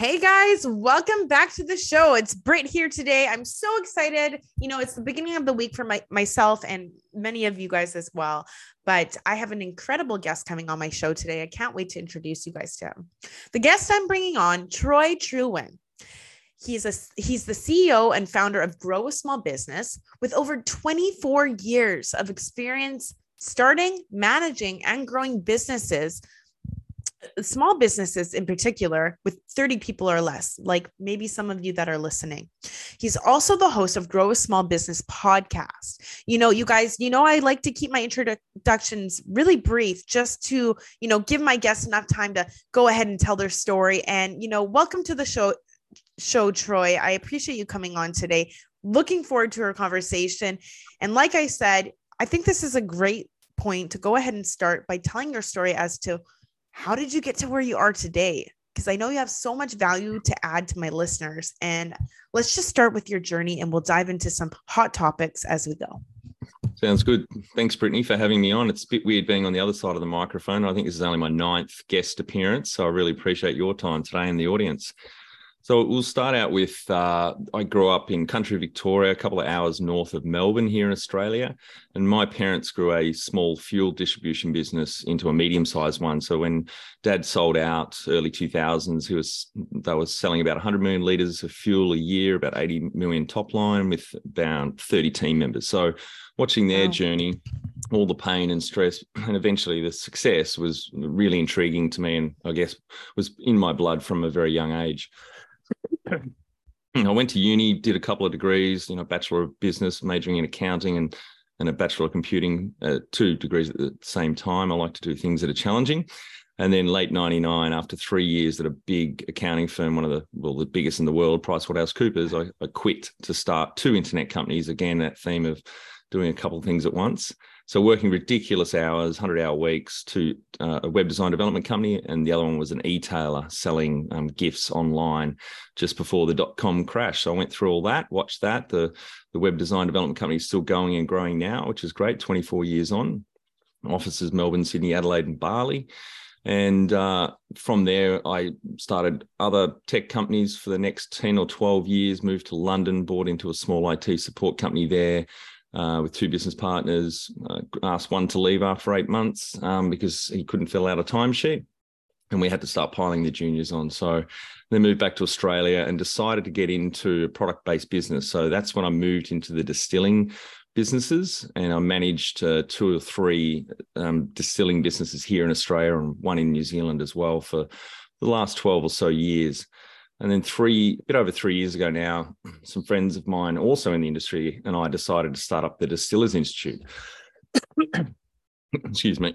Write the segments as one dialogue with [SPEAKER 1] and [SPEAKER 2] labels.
[SPEAKER 1] Hey guys, welcome back to the show. It's Britt here today. I'm so excited. You know, it's the beginning of the week for my, myself and many of you guys as well. But I have an incredible guest coming on my show today. I can't wait to introduce you guys to him. The guest I'm bringing on, Troy Trewin. He's a he's the CEO and founder of Grow a Small Business with over 24 years of experience starting, managing, and growing businesses Uh, small businesses in particular with 30 people or less, like maybe some of you that are listening. He's also the host of Grow a Small Business podcast. You know, you guys, you know, I like to keep my introductions really brief just to, you know, give my guests enough time to go ahead and tell their story. And, you know, welcome to the show, show, Troy. I appreciate you coming on today. Looking forward to our conversation. And like I said, I think this is a great point to go ahead and start by telling your story as to how did you get to where you are today? Because I know you have so much value to add to my listeners. And let's just start with your journey and we'll dive into some hot topics as we go.
[SPEAKER 2] Sounds good. Thanks, Brittany, for having me on. It's a bit weird being on the other side of the microphone. I think this is only my ninth guest appearance. So I really appreciate your time today and the audience. So we'll start out with uh, I grew up in country Victoria, a couple of hours north of Melbourne here in Australia. And my parents grew a small fuel distribution business into a medium sized one. So when dad sold out early 2000s, he was they were selling about 100 million litres of fuel a year, about 80 million top line with about 30 team members. So watching their wow. journey, all the pain and stress, and eventually the success was really intriguing to me. And I guess was in my blood from a very young age. I went to uni, did a couple of degrees, you know, bachelor of business, majoring in accounting, and and a bachelor of computing, uh, two degrees at the same time. I like to do things that are challenging. And then late '99, after three years at a big accounting firm, one of the well, the biggest in the world, PricewaterhouseCoopers, I, I quit to start two internet companies. Again, that theme of doing a couple of things at once. So working ridiculous hours, 100 hour weeks to uh, a web design development company. And the other one was an e-tailer selling um, gifts online just before the dot-com crash. So I went through all that, watched that. The, the web design development company is still going and growing now, which is great, 24 years on. Offices, Melbourne, Sydney, Adelaide, and Bali. And uh, from there, I started other tech companies for the next 10 or 12 years, moved to London, bought into a small IT support company there, uh, with two business partners. Uh, asked one to leave after eight months um, because he couldn't fill out a timesheet. And we had to start piling the juniors on. So then moved back to Australia and decided to get into a product based business. So that's when I moved into the distilling businesses and I managed uh, two or three um, distilling businesses here in Australia and one in New Zealand as well for the last 12 or so years. And then three, a bit over three years ago now, some friends of mine also in the industry and I decided to start up the Distillers Institute. Excuse me.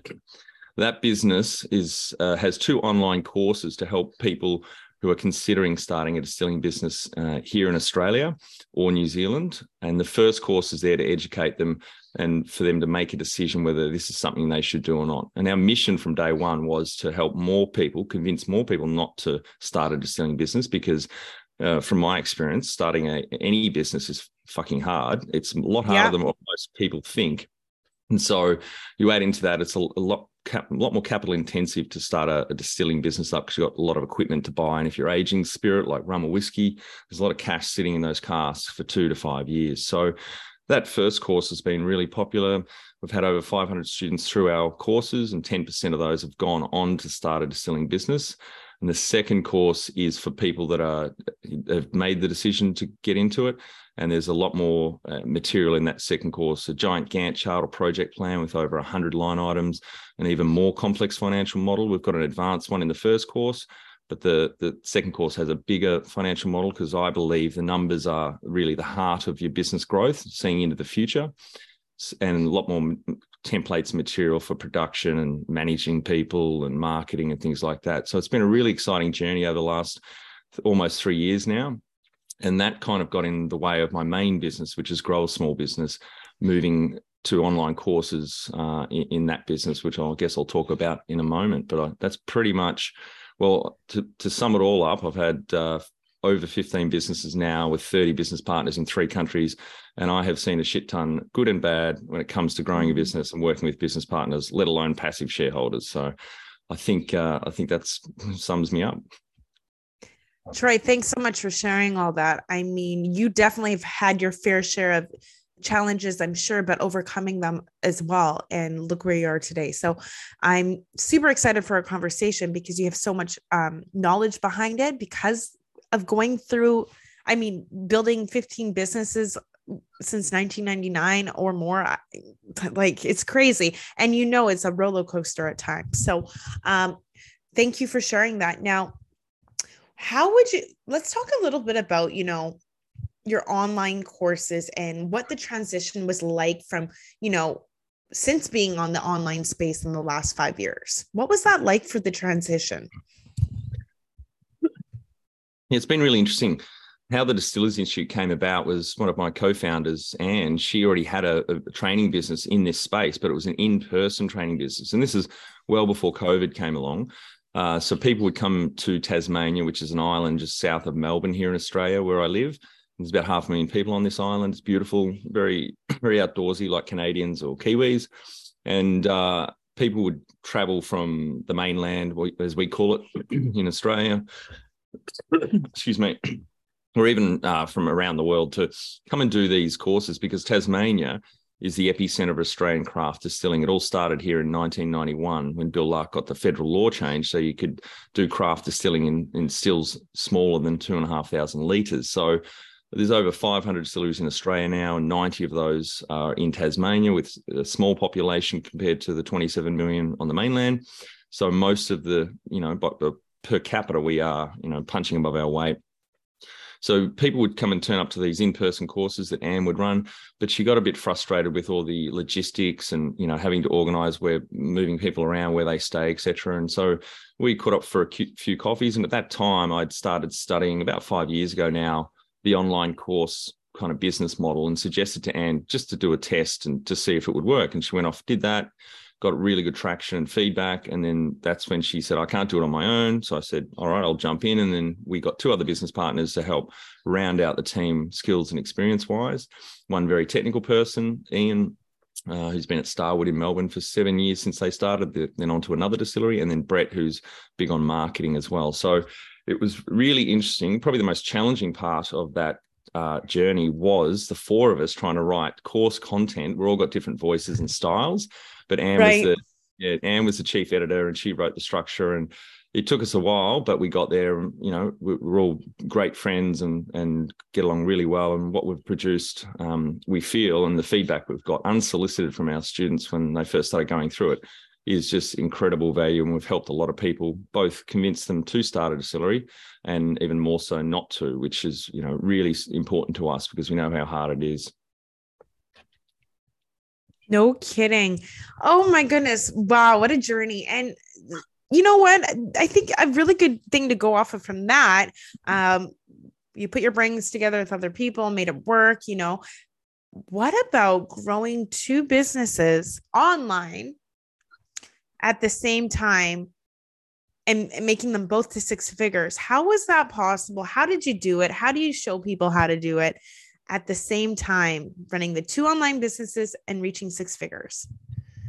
[SPEAKER 2] That business is uh, has two online courses to help people who are considering starting a distilling business uh, here in Australia or New Zealand. And the first course is there to educate them and for them to make a decision whether this is something they should do or not. And our mission from day one was to help more people, convince more people not to start a distilling business because. Uh, from my experience, starting a, any business is fucking hard. It's a lot harder yeah. than what most people think. And so you add into that, it's a, a lot cap, a lot more capital intensive to start a, a distilling business up because you've got a lot of equipment to buy. And if you're aging spirit like rum or whiskey, there's a lot of cash sitting in those casks for two to five years. So that first course has been really popular. We've had over 500 students through our courses, and 10% of those have gone on to start a distilling business. And the second course is for people that are have made the decision to get into it. And there's a lot more uh, material in that second course, a giant Gantt chart or project plan with over 100 line items, an even more complex financial model. We've got an advanced one in the first course, but the, the second course has a bigger financial model because I believe the numbers are really the heart of your business growth, seeing into the future and a lot more templates material for production and managing people and marketing and things like that. So it's been a really exciting journey over the last almost three years now. And that kind of got in the way of my main business, which is Grow a Small Business, moving to online courses uh, in, in, that business, which I guess I'll talk about in a moment. But I, that's pretty much, well, to, to sum it all up, I've had uh, over 15 businesses now with 30 business partners in three countries. And I have seen a shit ton, good and bad, when it comes to growing a mm. business and working with business partners, let alone passive shareholders. So I think uh, I think that sums me up.
[SPEAKER 1] Troy, thanks so much for sharing all that. I mean, you definitely have had your fair share of challenges, I'm sure, but overcoming them as well. And look where you are today. So I'm super excited for our conversation because you have so much um, knowledge behind it because of going through, I mean, building 15 businesses since 1999 or more like it's crazy and you know it's a roller coaster at times so um thank you for sharing that now how would you let's talk a little bit about you know your online courses and what the transition was like from, you know, since being on the online space in the last five years. What was that like for the transition?
[SPEAKER 2] It's been really interesting. How the Distillers Institute came about was one of my co-founders, and she already had a, a training business in this space, but it was an in-person training business. And this is well before COVID came along. Uh, so people would come to Tasmania, which is an island just south of Melbourne here in Australia, where I live, there's about half a million people on this island. It's beautiful, very, very outdoorsy, like Canadians or Kiwis. And uh, people would travel from the mainland, as we call it in Australia, excuse me, or even uh, from around the world to come and do these courses because Tasmania is the epicenter of Australian craft distilling. It all started here in 1991 when Bill Lark got the federal law changed, so you could do craft distilling in, in stills smaller than two and a half thousand liters. So there's over 500 distilleries in Australia now, and 90 of those are in Tasmania, with a small population compared to the 27 million on the mainland. So most of the, you know, per capita, we are, you know, punching above our weight. So people would come and turn up to these in-person courses that Anne would run, but she got a bit frustrated with all the logistics and you know having to organise where moving people around, where they stay, etc. And so we caught up for a few coffees. And at that time, I'd started studying about five years ago now the online course kind of business model and suggested to Anne just to do a test and to see if it would work. And she went off, did that, got really good traction and feedback. And then that's when she said, I can't do it on my own. So I said, All right, I'll jump in. And then we got two other business partners to help round out the team skills and experience wise. One very technical person, Ian. Uh, who's been at Starward in Melbourne for seven years since they started, then on to another distillery, and then Brett, who's big on marketing as well. So it was really interesting. Probably the most challenging part of that uh, journey was the four of us trying to write course content. We're all got different voices and styles, but Anne right. was the yeah, Anne was the chief editor and she wrote the structure and it took us a while, but we got there. And, you know, we're all great friends and and get along really well. And what we've produced, um, we feel, and the feedback we've got unsolicited from our students when they first started going through it, is just incredible value. And we've helped a lot of people both convince them to start a distillery and even more so not to, which is, you know, really important to us because we know how hard it is.
[SPEAKER 1] No kidding. Oh my goodness. Wow. What a journey. And you know what? I think a really good thing to go off of from that. Um, you put your brains together with other people, made it work, you know. What about growing two businesses online at the same time and, and making them both to six figures. How was that possible? How did you do it? How do you show people how to do it at the same time, running the two online businesses and reaching six figures?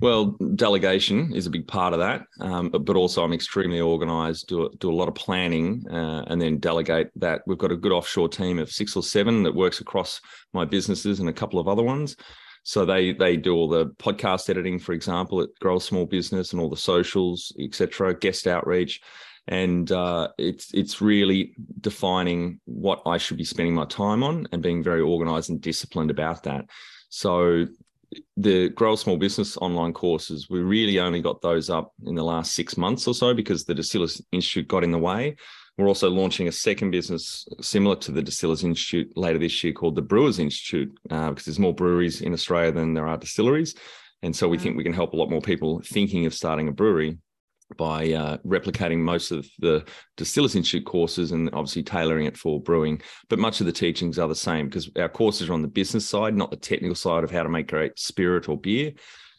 [SPEAKER 2] Well, delegation is a big part of that, um, but, but also I'm extremely organised, do do a lot of planning, uh, and then delegate that. We've got a good offshore team of six or seven that works across my businesses and a couple of other ones. So they they do all the podcast editing, for example, at Grow a Small Business and all the socials, etc., guest outreach, and uh, it's it's really defining what I should be spending my time on and being very organised and disciplined about that. So the Grow a Small Business online courses, we really only got those up in the last six months or so because the Distillers Institute got in the way. We're also launching a second business similar to the Distillers Institute later this year called the Brewers Institute, uh, because there's more breweries in Australia than there are distilleries. And so we think we can help a lot more people thinking of starting a brewery by uh, replicating most of the Distillers Institute courses and obviously tailoring it for brewing. But much of the teachings are the same because our courses are on the business side, not the technical side of how to make great spirit or beer.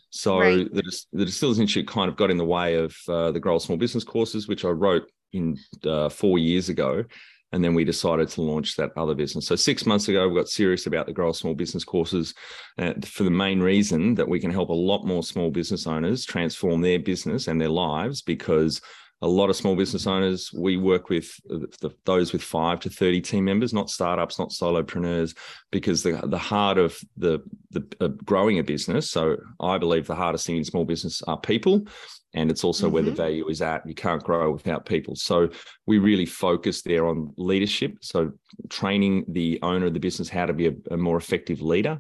[SPEAKER 2] So right. the, the Distillers Institute kind of got in the way of uh, the Grow Small Business courses, which I wrote in uh, four years ago. And then we decided to launch that other business. So six months ago, we got serious about the Grow Small Business courses uh, for the main reason that we can help a lot more small business owners transform their business and their lives because a lot of small business owners we work with the, those with five to 30 team members not startups not solopreneurs because the, the heart of the, the uh, growing a business so i believe the hardest thing in small business are people and it's also mm-hmm. where the mm-hmm. value is at you can't grow without people so we really focus there on leadership so training the owner of the business how to be a, a more effective leader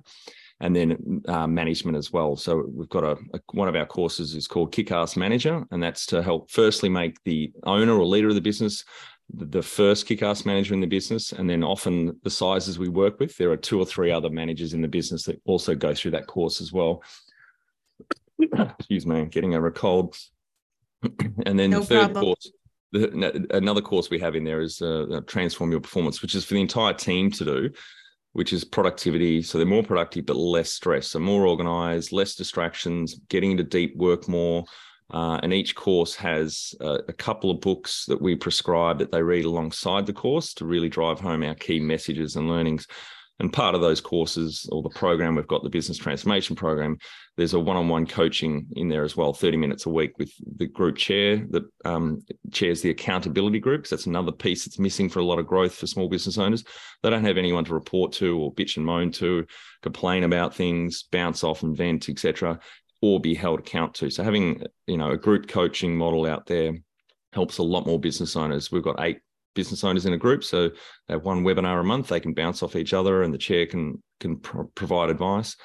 [SPEAKER 2] and then uh, management as well. So we've got a, a, one of our courses is called Kick-Ass Manager, and that's to help firstly make the owner or leader of the business the, the first kick-ass manager in the business, and then often the sizes we work with, there are two or three other managers in the business that also go through that course as well. Excuse me, getting over a cold. and then no the third problem. course. The, another course we have in there is uh, transform your performance, which is for the entire team to do which is productivity. So they're more productive, but less stress. So more organized, less distractions, getting into deep work more. Uh, and each course has uh, a couple of books that we prescribe that they read alongside the course to really drive home our key messages and learnings. And part of those courses or the program, we've got the business transformation program. There's a one on one coaching in there as well, 30 minutes a week with the group chair that um, chairs the accountability groups. That's another piece that's missing for a lot of growth for small business owners. They don't have anyone to report to or bitch and moan to, complain about things, bounce off and vent, etc., or be held account to. So having you know a group coaching model out there helps a lot more business owners. We've got eight business owners in a group. So they have one webinar a month. They can bounce off each other, and the chair can can pro- provide advice.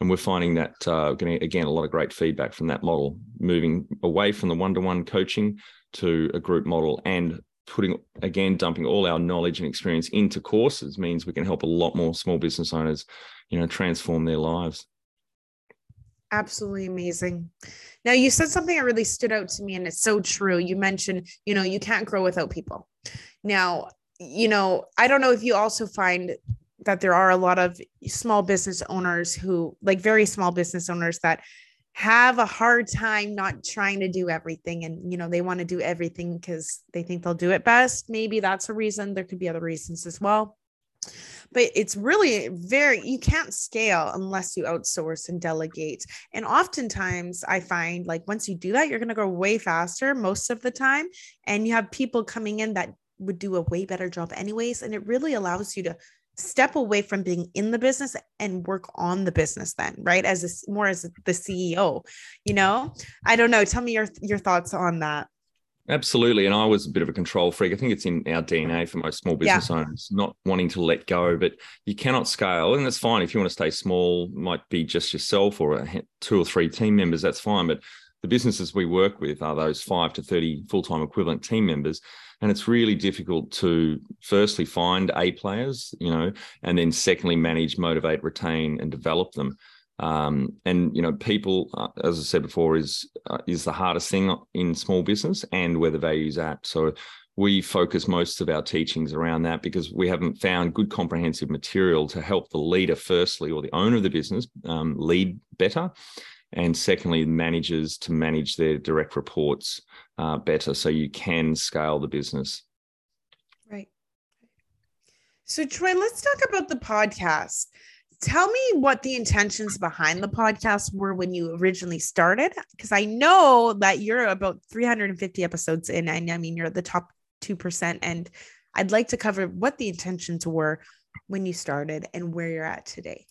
[SPEAKER 2] And we're finding that uh, getting again a lot of great feedback from that model, moving away from the one to one coaching to a group model, and putting again dumping all our knowledge and experience into courses means we can help a lot more small business owners, you know, transform their lives.
[SPEAKER 1] Absolutely amazing. Now, you said something that really stood out to me, and it's so true. You mentioned, you know, you can't grow without people. Now, you know, I don't know if you also find that there are a lot of small business owners who, like very small business owners, that have a hard time not trying to do everything and you know they want to do everything because they think they'll do it best. Maybe that's a reason. There could be other reasons as well but it's really very you can't scale unless you outsource and delegate. And oftentimes i find like once you do that you're going to go way faster most of the time and you have people coming in that would do a way better job anyways and it really allows you to step away from being in the business and work on the business then right? As a, more as the ceo you know? I don't know. Tell me your your thoughts on that
[SPEAKER 2] Absolutely. And I was a bit of a control freak. I think it's in our DNA for most small business yeah. owners, not wanting to let go, but you cannot scale. And that's fine. If you want to stay small, might be just yourself or two or three team members, that's fine. But the businesses we work with are those five to 30 full time equivalent team members. And it's really difficult to firstly find A players, you know, and then secondly, manage, motivate, retain, and develop them. Um, and you know, people, uh, as I said before, is uh, is the hardest thing in small business and where the value is at. So we focus most of our teachings around that because we haven't found good comprehensive material to help the leader, firstly, or the owner of the business um, lead better, and secondly, managers to manage their direct reports uh, better, so you can scale the business.
[SPEAKER 1] Right. So Troy, let's talk about the podcast tell me what the intentions behind the podcast were when you originally started because i know that you're about 350 episodes in and i mean you're at the top 2% and i'd like to cover what the intentions were when you started and where you're at today.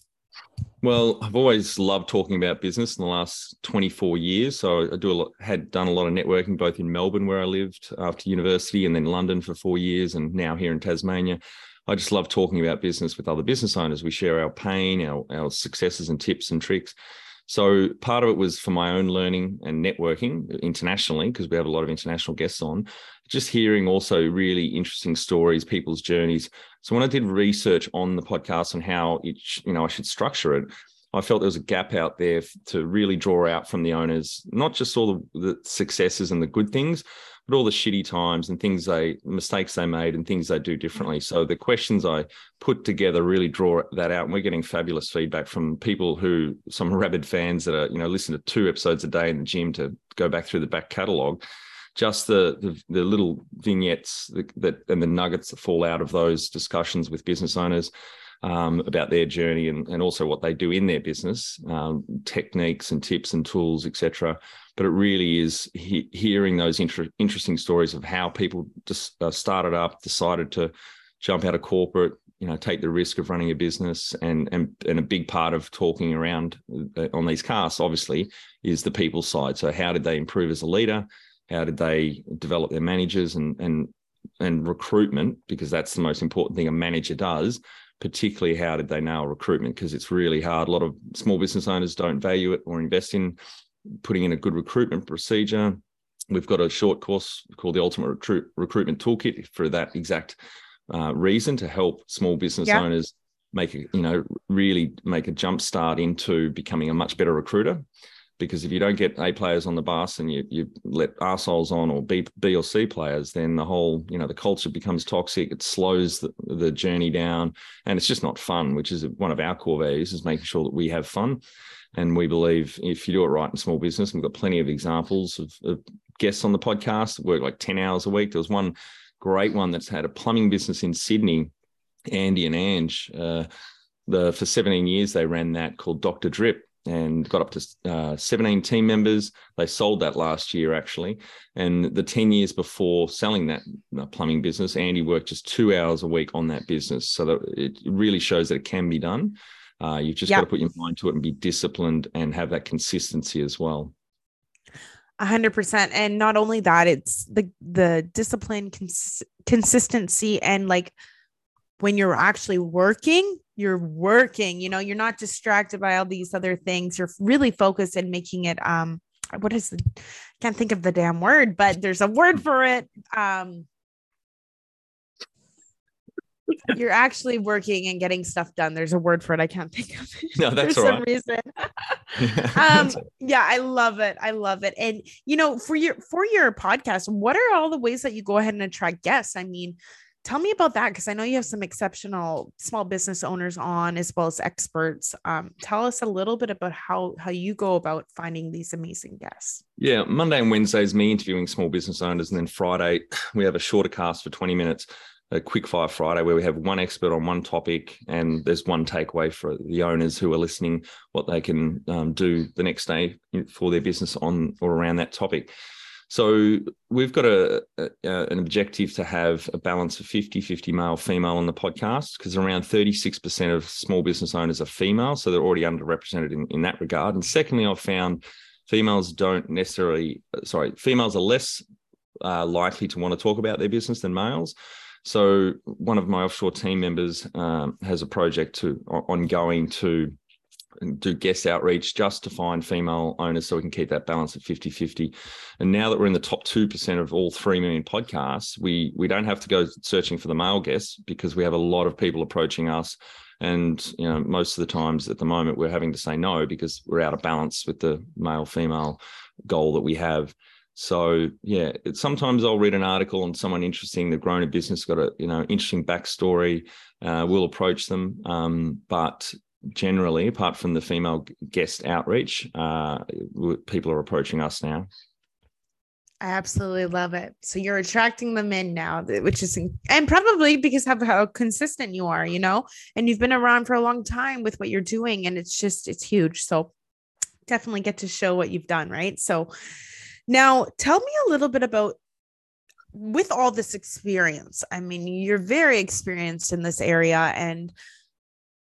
[SPEAKER 2] Well i've always loved talking about business in the last 24 years so i do a lot had done a lot of networking both in melbourne where i lived after university and then london for four years and now here in tasmania I just love talking about business with other business owners. We share our pain, our, our successes and tips and tricks. So part of it was for my own learning and networking internationally, because we have a lot of international guests on, just hearing also really interesting stories, people's journeys. So when I did research on the podcast and how it, you know, I should structure it, I felt there was a gap out there to really draw out from the owners, not just all the, the successes and the good things, but all the shitty times and things they mistakes they made and things they do differently. Mm-hmm. So the questions I put together really draw that out. And we're getting fabulous feedback from people who some rabid fans that are, you know, listen to two episodes a day in the gym to go back through the back catalogue. Just the, the, the little vignettes that, that and the nuggets that fall out of those discussions with business owners um, about their journey and, and also what they do in their business, um, techniques and tips and tools, etc. But it really is he- hearing those inter- interesting stories of how people just uh, started up, decided to jump out of corporate, you know, take the risk of running a business, and and and a big part of talking around uh, on these casts, obviously, is the people side. So how did they improve as a leader? How did they develop their managers and and and recruitment because that's the most important thing a manager does particularly how did they nail recruitment? Because it's really hard. A lot of small business owners don't value it or invest in putting in a good recruitment procedure. We've got a short course called the ultimate recruit, recruitment toolkit for that exact uh, reason to help small business yeah. owners make a you know really make a jump start into becoming a much better recruiter because if you don't get A players on the bus and you, you let assholes on or B, B or C players, then the whole, you know, the culture becomes toxic. It slows the, the journey down and it's just not fun, which is one of our core values is making sure that we have fun. And we believe if you do it right in small business, we've got plenty of examples of, of guests on the podcast that work like 10 hours a week. There was one great one that's had a plumbing business in Sydney, Andy and Ange. Uh, the, for 17 years, they ran that called Dr. Drip and got up to uh, 17 team members. They sold that last year, actually. And the 10 years before selling that uh, plumbing business, Andy worked just two hours a week on that business. So that it really shows that it can be done. Uh, you've just yep. got to put your mind to it and be disciplined and have that consistency as well.
[SPEAKER 1] A hundred percent. And not only that, it's the the discipline, cons- consistency, and like when you're actually working, you're working, you know, you're not distracted by all these other things. You're really focused and making it um what is the can't think of the damn word, but there's a word for it. Um you're actually working and getting stuff done. There's a word for it. I can't think of it.
[SPEAKER 2] No, that's for some right. reason.
[SPEAKER 1] um, yeah, I love it. I love it. And you know, for your for your podcast, what are all the ways that you go ahead and attract guests? I mean, tell me about that because I know you have some exceptional small business owners on as well as experts. Um, tell us a little bit about how how you go about finding these amazing guests.
[SPEAKER 2] Yeah, Monday and Wednesday is me interviewing small business owners, and then Friday we have a shorter cast for twenty minutes. A quick fire Friday where we have one expert on one topic, and there's one takeaway for the owners who are listening, what they can um, do the next day for their business on or around that topic. So we've got a, a, an objective to have a balance of 50 50 male female on the podcast because around 36% of small business owners are female. So they're already underrepresented in, in that regard. And secondly, I've found females don't necessarily, sorry, females are less uh, likely to want to talk about their business than males. So one of my offshore team members um, has a project to ongoing to do guest outreach just to find female owners so we can keep that balance at 50 50 and now that we're in the top 2% of all 3 million podcasts we we don't have to go searching for the male guests because we have a lot of people approaching us. And you know most of the times at the moment we're having to say no because we're out of balance with the male female goal that we have. So yeah it, sometimes i'll read an article on someone interesting they've grown a business got a you know interesting backstory uh, we'll approach them. Um, but generally, apart from the female guest outreach, uh, people are approaching us now.
[SPEAKER 1] I absolutely love it. So you're attracting them in now, which is, and probably because of how consistent you are, you know, and you've been around for a long time with what you're doing, and it's just, it's huge. So definitely get to show what you've done, right? So now tell me a little bit about with all this experience. I mean, you're very experienced in this area and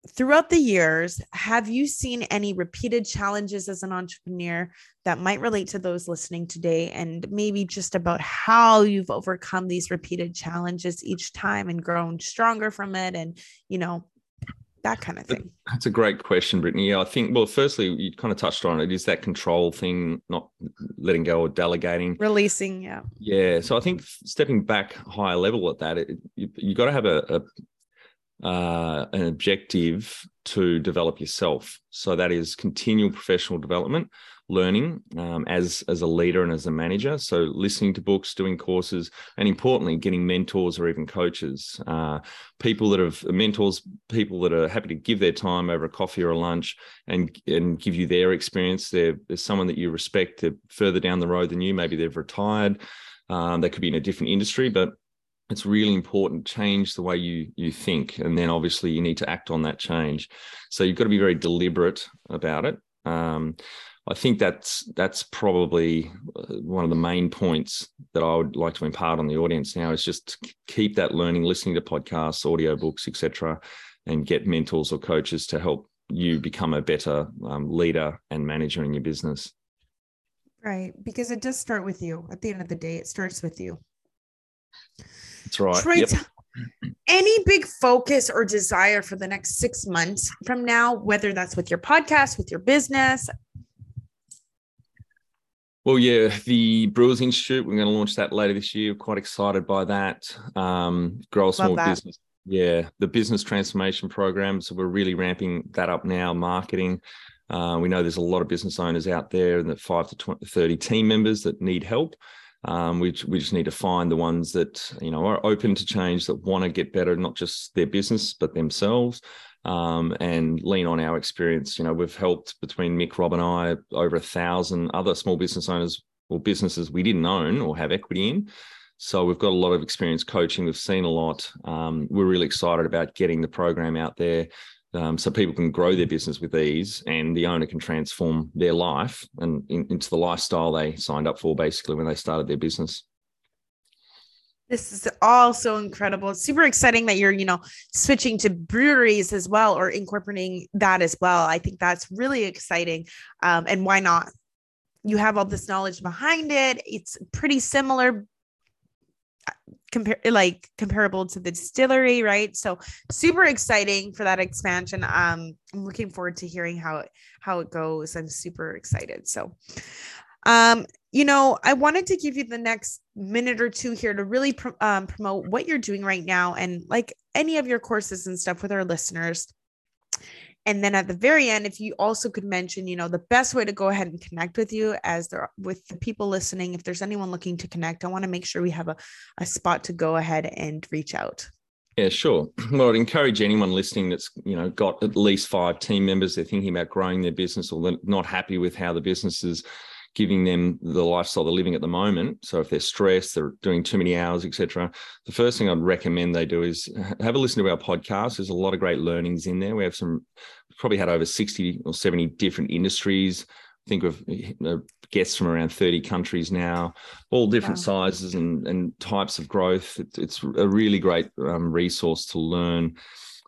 [SPEAKER 1] throughout the years, have you seen any repeated challenges as an entrepreneur that might relate to those listening today? And maybe just about how you've overcome these repeated challenges each time and grown stronger from it and, you know, that kind of thing.
[SPEAKER 2] That's a great question, Brittany. Yeah, I think, well, firstly, you kind of touched on it. Is that control thing, not letting go or delegating?
[SPEAKER 1] Releasing, yeah.
[SPEAKER 2] Yeah. So I think stepping back higher level at that, it, you, you got to have a, a uh, an objective to develop yourself. So that is continual professional development, learning um, as as a leader and as a manager. So listening to books, doing courses, and importantly, getting mentors or even coaches, uh, people that have mentors, people that are happy to give their time over a coffee or a lunch and and give you their experience. There, there's someone that you respect. They're further down the road than you. Maybe they've retired. Um, they could be in a different industry, but it's really important change the way you you think and then obviously you need to act on that change. So you've got to be very deliberate about it. Um, i think that's that's probably uh, one of the main points that i would like to impart on the audience now is just keep that learning listening to podcasts audio books etc and get mentors or coaches to help you become a better um, leader and manager in your business.
[SPEAKER 1] Right because it does start with you. At the end of the day it starts with you
[SPEAKER 2] that's right.
[SPEAKER 1] Yep. any big focus or desire for the next six months from now, whether that's with your podcast, with your business?
[SPEAKER 2] Well, yeah, the Brewers Institute, we're going to launch that later this year. Quite excited by that. Um, grow a small business. Yeah, the business transformation program. So we're really ramping that up now, marketing. Uh, we know there's a lot of business owners out there and the five to 20, 30 team members that need help. Um, we, we just need to find the ones that you know are open to change, that want to get better, not just their business but themselves, um, and lean on our experience. You know, we've helped between Mick, Rob, and I over a thousand other small business owners or businesses we didn't own or have equity in. So we've got a lot of experience coaching. We've seen a lot. Um, we're really excited about getting the program out there um, so people can grow their business with ease and the owner can transform their life and in, into the lifestyle they signed up for basically when they started their business.
[SPEAKER 1] This is all so incredible. It's super exciting that you're you know switching to breweries as well or incorporating that as well. I think that's really exciting. Um, and why not? You have all this knowledge behind it. It's pretty similar compare like comparable to the distillery, right? So super exciting for that expansion. Um, I'm looking forward to hearing how it how it goes. I'm super excited. So um, you know, I wanted to give you the next minute or two here to really pr- um, promote what you're doing right now and like any of your courses and stuff with our listeners. And then at the very end, if you also could mention, you know, the best way to go ahead and connect with you as there with the people listening, if there's anyone looking to connect, I want to make sure we have a, a spot to go ahead and reach out.
[SPEAKER 2] Yeah, sure. Well, I'd encourage anyone listening that's you know got at least five team members. They're thinking about growing their business, or they're not happy with how the business is giving them the lifestyle they're living at the moment. So if they're stressed, they're doing too many hours, etc. The first thing I'd recommend they do is have a listen to our podcast. There's a lot of great learnings in there. We have some, probably had over 60 or 70 different industries. I think know, guests from around 30 countries now, all different wow. sizes and, and types of growth. It's, it's a really great um, resource to learn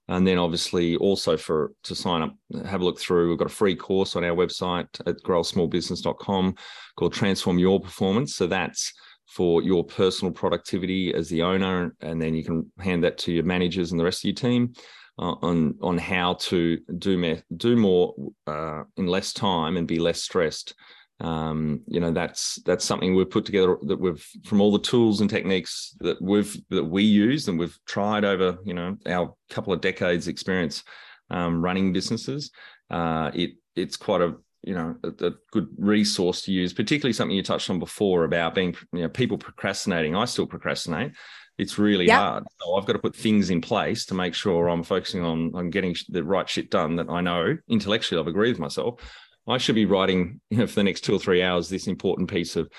[SPEAKER 2] and then obviously also for to sign up have a look through we've got a free course on our website at growsmallbusiness.com called transform your performance. So that's for your personal productivity as the owner and then you can hand that to your managers and the rest of your team uh, on on how to do me, do more uh, in less time and be less stressed um, you know that's that's something we've put together that we've from all the tools and techniques that we've that we use and we've tried over you know our couple of decades experience um, running businesses uh, it it's quite a you know a, a, good resource to use particularly something you touched on before about being you know people procrastinating. I still procrastinate. It's really yep. hard. So i've got to put things in place to make sure i'm focusing on on getting the right shit done that i know intellectually i've agreed with myself I should be writing, you know, for the next two or three hours, this important piece of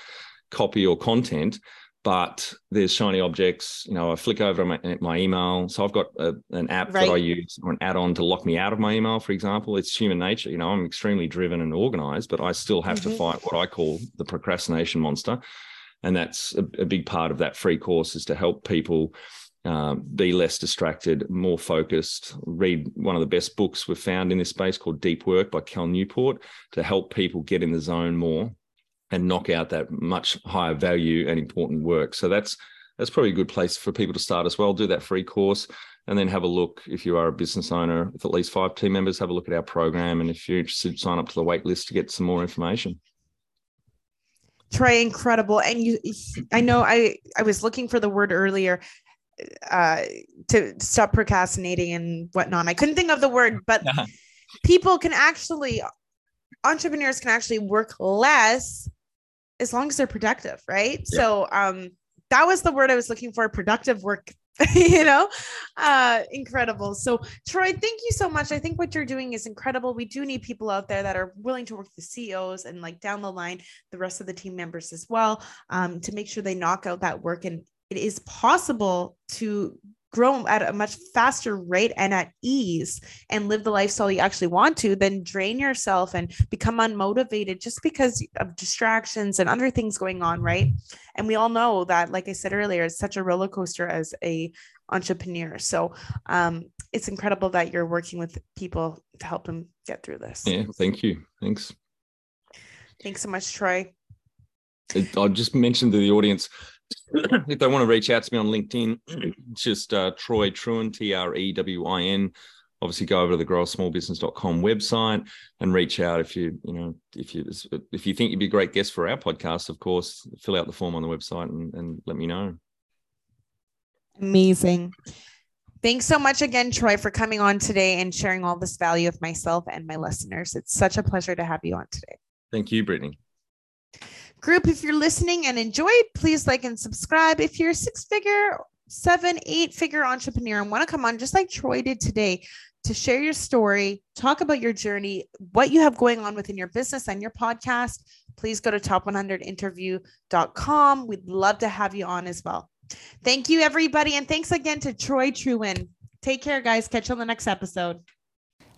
[SPEAKER 2] copy or content. But there's shiny objects. You know, I flick over my, my email. So I've got a, an app right. that I use or an add-on to lock me out of my email, for example. It's human nature. You know, I'm extremely driven and organized, but I still have mm-hmm. to fight what I call the procrastination monster. And that's a, a big part of that free course is to help people um, be less distracted, more focused. Read one of the best books we've found in this space called Deep Work by Cal Newport to help people get in the zone more and knock out that much higher value and important work. So that's that's probably a good place for people to start as well. Do that free course and then have a look if you are a business owner with at least five team members, have a look at our program. And if you're interested, sign up to the wait list to get some more information.
[SPEAKER 1] Troy, incredible. And you I know I I was looking for the word earlier uh, to stop procrastinating and whatnot. I couldn't think of the word, but people can actually, entrepreneurs can actually work less as long as they're productive, right? Yeah. So um, that was the word I was looking for productive work you know uh incredible so troy thank you so much i think what you're doing is incredible we do need people out there that are willing to work with the ceos and like down the line the rest of the team members as well um, to make sure they knock out that work and it is possible to grow at a much faster rate and at ease and live the lifestyle you actually want to than drain yourself and become unmotivated just because of distractions and other things going on right? And we all know that like i said earlier it's such a roller coaster as a entrepreneur. So um, it's incredible that you're working with people to help them get through this.
[SPEAKER 2] Yeah thank you. Thanks.
[SPEAKER 1] Thanks so much troy.
[SPEAKER 2] I'll just mention to the audience if they want to reach out to me on LinkedIn, it's just uh, Troy Trewin, T R E W I N. Obviously, go over to the growsmallbusiness.com website and reach out if you, you know, if you if you think you'd be a great guest for our podcast. Of course, fill out the form on the website and, and let me know.
[SPEAKER 1] Amazing. Thanks so much again, Troy, for coming on today and sharing all this value of myself and my listeners. It's such a pleasure to have you on today.
[SPEAKER 2] Thank you, Brittany.
[SPEAKER 1] Group, if you're listening and enjoyed, please like and subscribe. If you're a six figure, seven, eight figure entrepreneur and want to come on, just like Troy did today, to share your story, talk about your journey, what you have going on within your business and your podcast, please go to top100interview.com. We'd love to have you on as well. Thank you, everybody. And thanks again to Troy Trewin. Take care, guys. Catch you on the next episode.